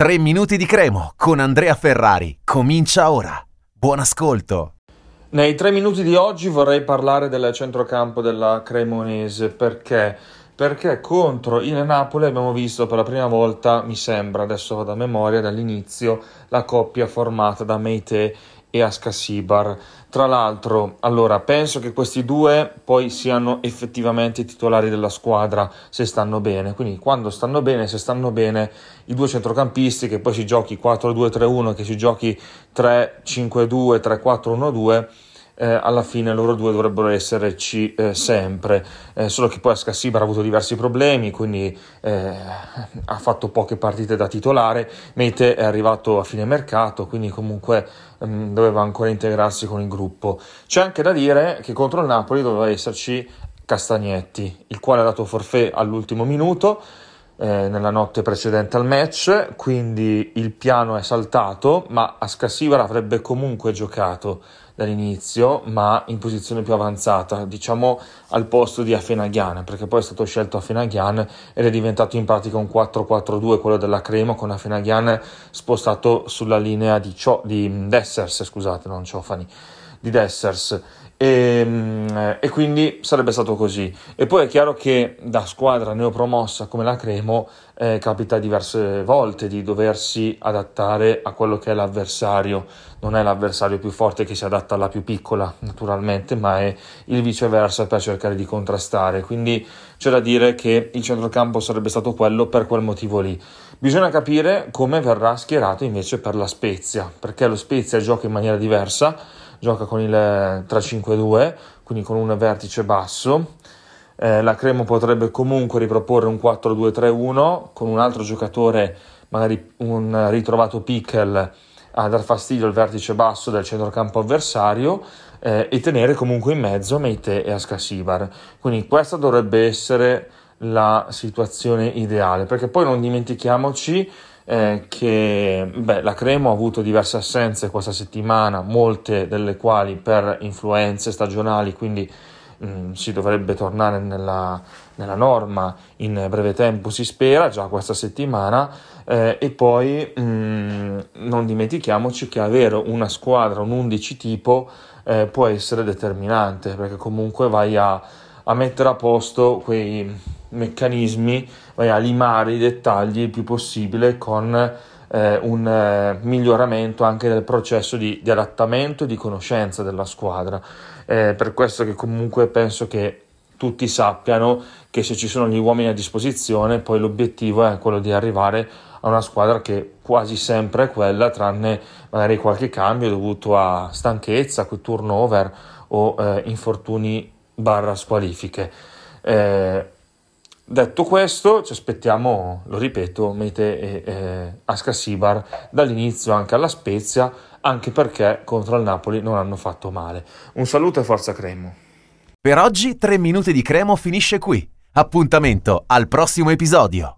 3 minuti di cremo con Andrea Ferrari. Comincia ora. Buon ascolto. Nei tre minuti di oggi vorrei parlare del centrocampo della Cremonese perché perché contro il Napoli abbiamo visto per la prima volta, mi sembra, adesso vado a memoria, dall'inizio, la coppia formata da Meite e Ascasibar. Tra l'altro, allora, penso che questi due poi siano effettivamente i titolari della squadra se stanno bene. Quindi quando stanno bene, se stanno bene i due centrocampisti, che poi si giochi 4-2-3-1, che si giochi 3-5-2, 3-4-1-2, eh, alla fine loro due dovrebbero esserci eh, sempre, eh, solo che poi Ascassibar ha avuto diversi problemi, quindi eh, ha fatto poche partite da titolare, Mete è arrivato a fine mercato, quindi comunque mh, mm, doveva ancora integrarsi con il gruppo. C'è anche da dire che contro il Napoli doveva esserci Castagnetti, il quale ha dato forfè all'ultimo minuto, eh, nella notte precedente al match, quindi il piano è saltato, ma Ascassivar avrebbe comunque giocato dall'inizio, ma in posizione più avanzata, diciamo al posto di Afenaghian, perché poi è stato scelto Afenaghian ed è diventato in pratica un 4-4-2, quello della Cremo, con Afenaghian spostato sulla linea di, Cio- di Dessers, scusate, non Ciofani, di Dessers e, ehm, e, quindi sarebbe stato così. E poi è chiaro che da squadra neopromossa come la Cremo eh, capita diverse volte di doversi adattare a quello che è l'avversario. Non è l'avversario più forte che si adatta alla più piccola, naturalmente, ma è il viceversa per cercare di contrastare. Quindi c'è da dire che il centrocampo sarebbe stato quello per quel motivo lì. Bisogna capire come verrà schierato invece per la Spezia, perché lo Spezia gioca in maniera diversa gioca con il 3-5-2, quindi con un vertice basso. Eh, la Cremo potrebbe comunque riproporre un 4-2-3-1 con un altro giocatore, magari un ritrovato Pickel, a dar fastidio al vertice basso del centrocampo avversario eh, e tenere comunque in mezzo Meite e Ascasibar. Quindi questa dovrebbe essere la situazione ideale, perché poi non dimentichiamoci eh, che beh, la Cremo ha avuto diverse assenze questa settimana, molte delle quali per influenze stagionali, quindi mh, mm, si dovrebbe tornare nella, nella, norma in breve tempo, si spera, già questa settimana, eh, e poi mh, mm, non dimentichiamoci che avere una squadra, un 11 tipo, eh, può essere determinante, perché comunque vai a, a mettere a posto quei meccanismi, vai a limare i dettagli il più possibile con eh, un eh, miglioramento anche del processo di, di, adattamento e di conoscenza della squadra. Eh, per questo che comunque penso che tutti sappiano che se ci sono gli uomini a disposizione, poi l'obiettivo è quello di arrivare a una squadra che quasi sempre è quella, tranne magari qualche cambio dovuto a stanchezza, turnover o eh, infortuni barra squalifiche. Eh, Detto questo, ci aspettiamo, lo ripeto, Mete e eh, Ascasibar dall'inizio anche alla Spezia, anche perché contro il Napoli non hanno fatto male. Un saluto e forza Cremo. Per oggi 3 minuti di Cremo finisce qui. Appuntamento al prossimo episodio.